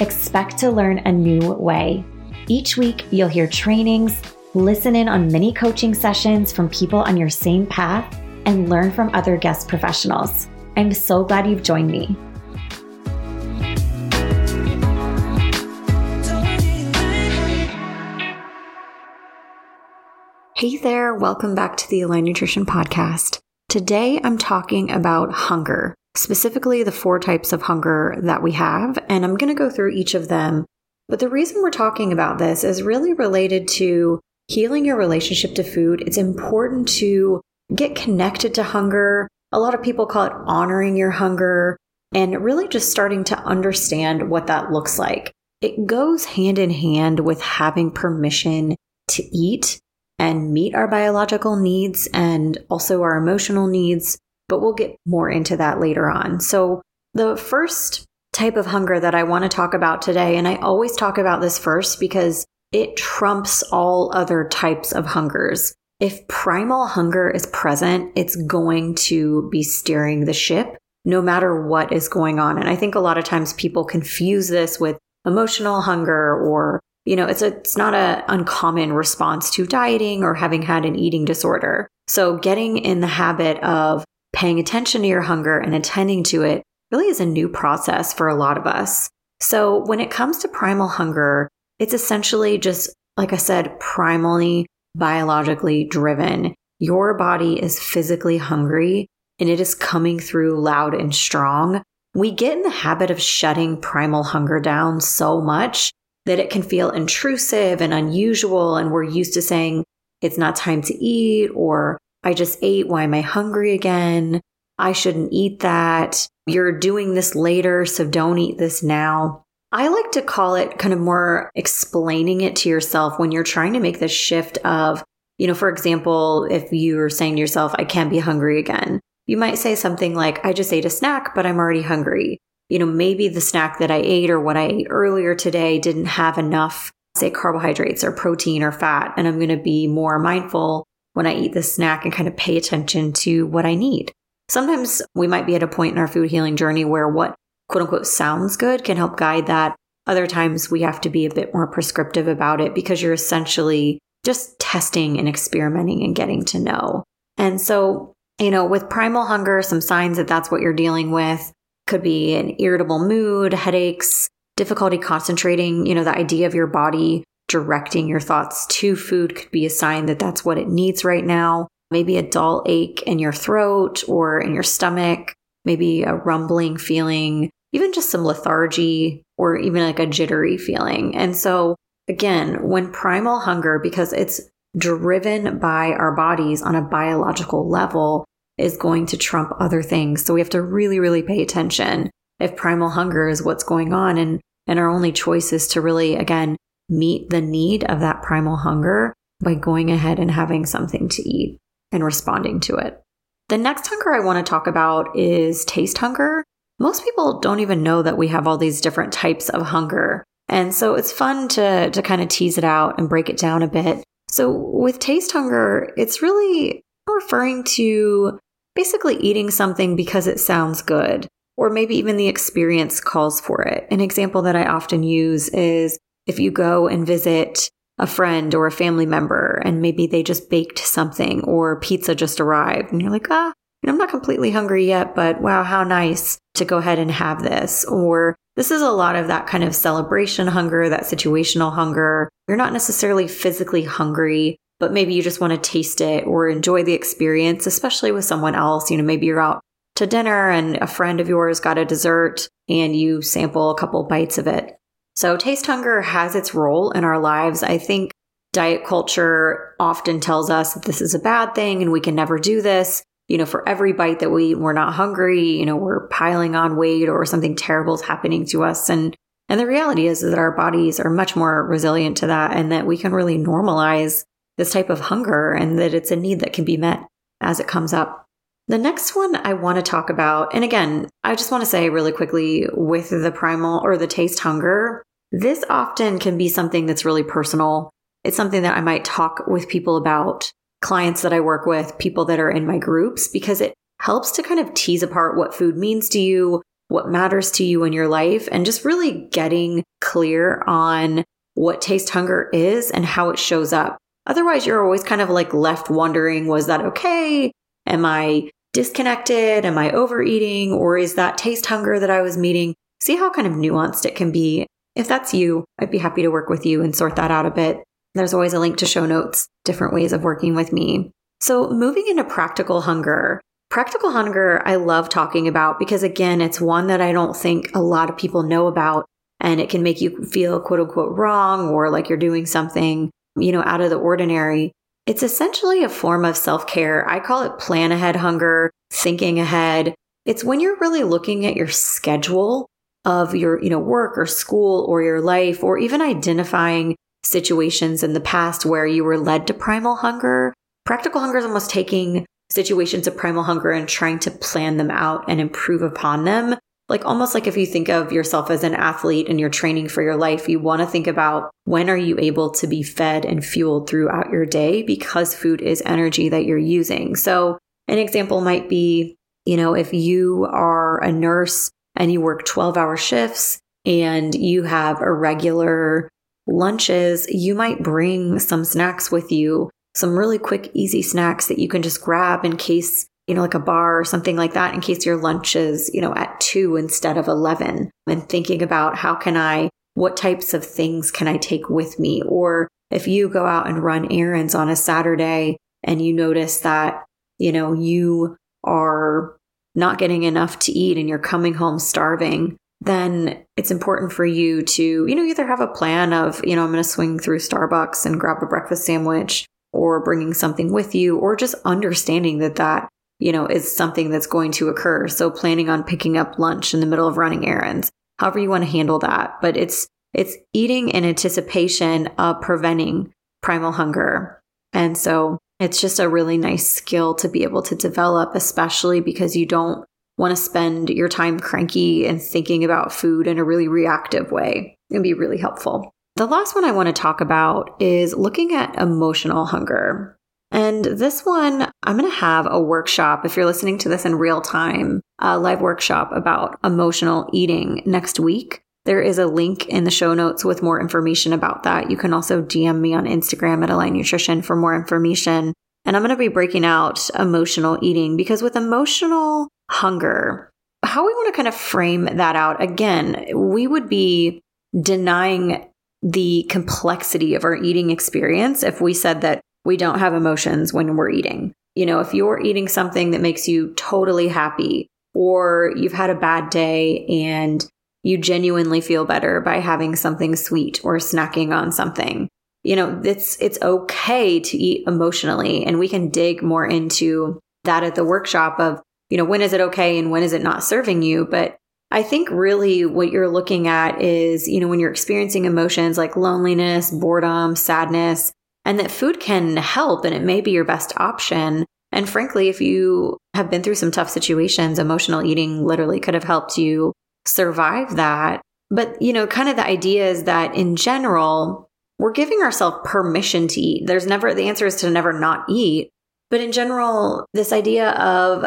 Expect to learn a new way. Each week, you'll hear trainings, listen in on mini coaching sessions from people on your same path, and learn from other guest professionals. I'm so glad you've joined me. Hey there, welcome back to the Align Nutrition Podcast. Today I'm talking about hunger specifically the four types of hunger that we have. And I'm going to go through each of them. But the reason we're talking about this is really related to healing your relationship to food. It's important to get connected to hunger. A lot of people call it honoring your hunger and really just starting to understand what that looks like. It goes hand in hand with having permission to eat and meet our biological needs and also our emotional needs but we'll get more into that later on. So, the first type of hunger that I want to talk about today, and I always talk about this first because it trumps all other types of hungers. If primal hunger is present, it's going to be steering the ship no matter what is going on. And I think a lot of times people confuse this with emotional hunger or you know it's a, it's not a uncommon response to dieting or having had an eating disorder so getting in the habit of paying attention to your hunger and attending to it really is a new process for a lot of us. So when it comes to primal hunger, it's essentially just, like I said, primally biologically driven. Your body is physically hungry and it is coming through loud and strong. We get in the habit of shutting primal hunger down so much that it can feel intrusive and unusual. And we're used to saying, it's not time to eat or I just ate. Why am I hungry again? I shouldn't eat that. You're doing this later, so don't eat this now. I like to call it kind of more explaining it to yourself when you're trying to make this shift of, you know, for example, if you're saying to yourself, I can't be hungry again, you might say something like, I just ate a snack, but I'm already hungry. You know, maybe the snack that I ate or what I ate earlier today didn't have enough, say, carbohydrates or protein or fat, and I'm going to be more mindful when I eat this snack and kind of pay attention to what I need. Sometimes we might be at a point in our food healing journey where what quote unquote sounds good can help guide that. Other times we have to be a bit more prescriptive about it because you're essentially just testing and experimenting and getting to know. And so, you know, with primal hunger, some signs that that's what you're dealing with could be an irritable mood, headaches, difficulty concentrating, you know, the idea of your body directing your thoughts to food could be a sign that that's what it needs right now. Maybe a dull ache in your throat or in your stomach, maybe a rumbling feeling, even just some lethargy or even like a jittery feeling. And so, again, when primal hunger, because it's driven by our bodies on a biological level, is going to trump other things. So we have to really, really pay attention if primal hunger is what's going on. And, and our only choice is to really, again, meet the need of that primal hunger by going ahead and having something to eat and responding to it. The next hunger I want to talk about is taste hunger. Most people don't even know that we have all these different types of hunger. And so it's fun to, to kind of tease it out and break it down a bit. So with taste hunger, it's really referring to basically eating something because it sounds good, or maybe even the experience calls for it. An example that I often use is if you go and visit a friend or a family member and maybe they just baked something or pizza just arrived and you're like, ah, I'm not completely hungry yet, but wow, how nice to go ahead and have this. Or this is a lot of that kind of celebration hunger, that situational hunger. You're not necessarily physically hungry, but maybe you just want to taste it or enjoy the experience, especially with someone else. You know, maybe you're out to dinner and a friend of yours got a dessert and you sample a couple bites of it. So taste hunger has its role in our lives. I think diet culture often tells us that this is a bad thing and we can never do this. You know, for every bite that we eat, we're not hungry, you know, we're piling on weight or something terrible is happening to us. And And the reality is that our bodies are much more resilient to that and that we can really normalize this type of hunger and that it's a need that can be met as it comes up. The next one I want to talk about, and again, I just want to say really quickly with the primal or the taste hunger, this often can be something that's really personal. It's something that I might talk with people about, clients that I work with, people that are in my groups, because it helps to kind of tease apart what food means to you, what matters to you in your life, and just really getting clear on what taste hunger is and how it shows up. Otherwise, you're always kind of like left wondering, was that okay? Am I disconnected? Am I overeating? Or is that taste hunger that I was meeting? See how kind of nuanced it can be. If that's you, I'd be happy to work with you and sort that out a bit. There's always a link to show notes, different ways of working with me. So, moving into practical hunger. Practical hunger, I love talking about because, again, it's one that I don't think a lot of people know about. And it can make you feel quote unquote wrong or like you're doing something, you know, out of the ordinary. It's essentially a form of self care. I call it plan ahead hunger, thinking ahead. It's when you're really looking at your schedule of your, you know, work or school or your life, or even identifying situations in the past where you were led to primal hunger. Practical hunger is almost taking situations of primal hunger and trying to plan them out and improve upon them like almost like if you think of yourself as an athlete and you're training for your life, you want to think about when are you able to be fed and fueled throughout your day because food is energy that you're using. So an example might be, you know, if you are a nurse and you work 12 hour shifts and you have irregular lunches, you might bring some snacks with you, some really quick, easy snacks that you can just grab in case you know, like a bar or something like that in case your lunch is, you know, at two instead of 11 and thinking about how can I, what types of things can I take with me? Or if you go out and run errands on a Saturday and you notice that, you know, you are not getting enough to eat and you're coming home starving, then it's important for you to, you know, either have a plan of, you know, I'm going to swing through Starbucks and grab a breakfast sandwich or bringing something with you or just understanding that that you know, is something that's going to occur. So planning on picking up lunch in the middle of running errands, however you want to handle that. But it's, it's eating in anticipation of preventing primal hunger. And so it's just a really nice skill to be able to develop, especially because you don't want to spend your time cranky and thinking about food in a really reactive way. It can be really helpful. The last one I want to talk about is looking at emotional hunger. And this one, I'm going to have a workshop. If you're listening to this in real time, a live workshop about emotional eating next week. There is a link in the show notes with more information about that. You can also DM me on Instagram at Align Nutrition for more information. And I'm going to be breaking out emotional eating because with emotional hunger, how we want to kind of frame that out again, we would be denying the complexity of our eating experience if we said that we don't have emotions when we're eating. You know, if you're eating something that makes you totally happy, or you've had a bad day and you genuinely feel better by having something sweet or snacking on something. You know, it's it's okay to eat emotionally and we can dig more into that at the workshop of, you know, when is it okay and when is it not serving you, but I think really what you're looking at is, you know, when you're experiencing emotions like loneliness, boredom, sadness, and that food can help and it may be your best option. And frankly, if you have been through some tough situations, emotional eating literally could have helped you survive that. But, you know, kind of the idea is that in general, we're giving ourselves permission to eat. There's never, the answer is to never not eat. But in general, this idea of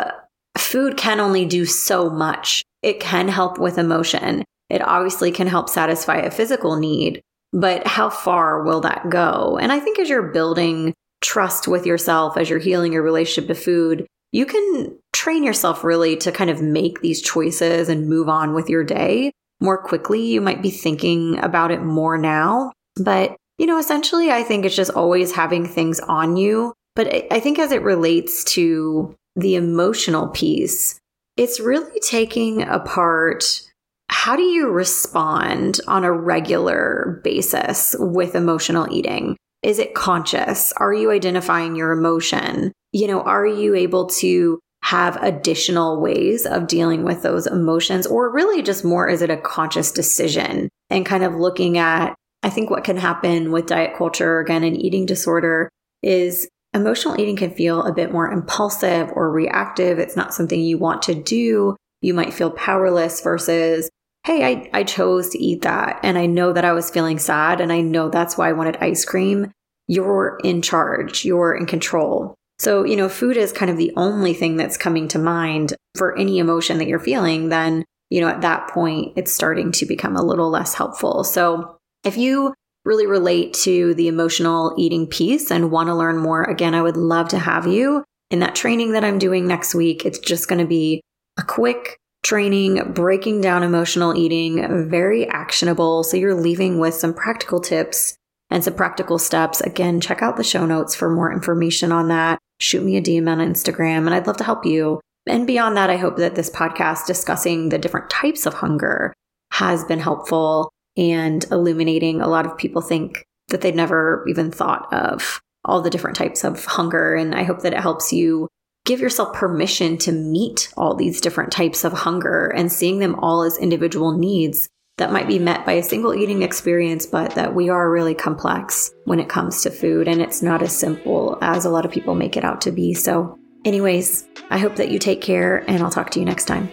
food can only do so much. It can help with emotion. It obviously can help satisfy a physical need, but how far will that go? And I think as you're building trust with yourself, as you're healing your relationship to food, you can train yourself really to kind of make these choices and move on with your day more quickly. You might be thinking about it more now. But, you know, essentially, I think it's just always having things on you. But I think as it relates to the emotional piece, it's really taking apart how do you respond on a regular basis with emotional eating? Is it conscious? Are you identifying your emotion? You know, are you able to have additional ways of dealing with those emotions or really just more is it a conscious decision and kind of looking at, I think what can happen with diet culture, again, and eating disorder is emotional eating can feel a bit more impulsive or reactive. It's not something you want to do. You might feel powerless versus, hey, I, I chose to eat that. And I know that I was feeling sad. And I know that's why I wanted ice cream. You're in charge, you're in control. So, you know, food is kind of the only thing that's coming to mind for any emotion that you're feeling. Then, you know, at that point, it's starting to become a little less helpful. So, if you really relate to the emotional eating piece and want to learn more, again, I would love to have you in that training that I'm doing next week. It's just going to be a quick training breaking down emotional eating, very actionable. So you're leaving with some practical tips and some practical steps. Again, check out the show notes for more information on that. Shoot me a DM on Instagram, and I'd love to help you. And beyond that, I hope that this podcast discussing the different types of hunger has been helpful and illuminating. A lot of people think that they'd never even thought of all the different types of hunger. And I hope that it helps you give yourself permission to meet all these different types of hunger and seeing them all as individual needs that might be met by a single eating experience, but that we are really complex when it comes to food. And it's not as simple as a lot of people make it out to be. So, anyways, I hope that you take care and I'll talk to you next time.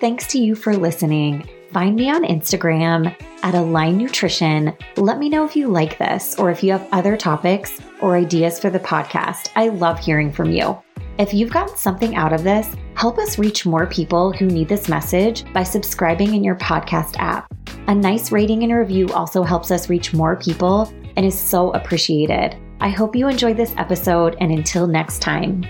Thanks to you for listening. Find me on Instagram at Align Nutrition. Let me know if you like this or if you have other topics or ideas for the podcast. I love hearing from you. If you've gotten something out of this, help us reach more people who need this message by subscribing in your podcast app. A nice rating and review also helps us reach more people and is so appreciated. I hope you enjoyed this episode, and until next time.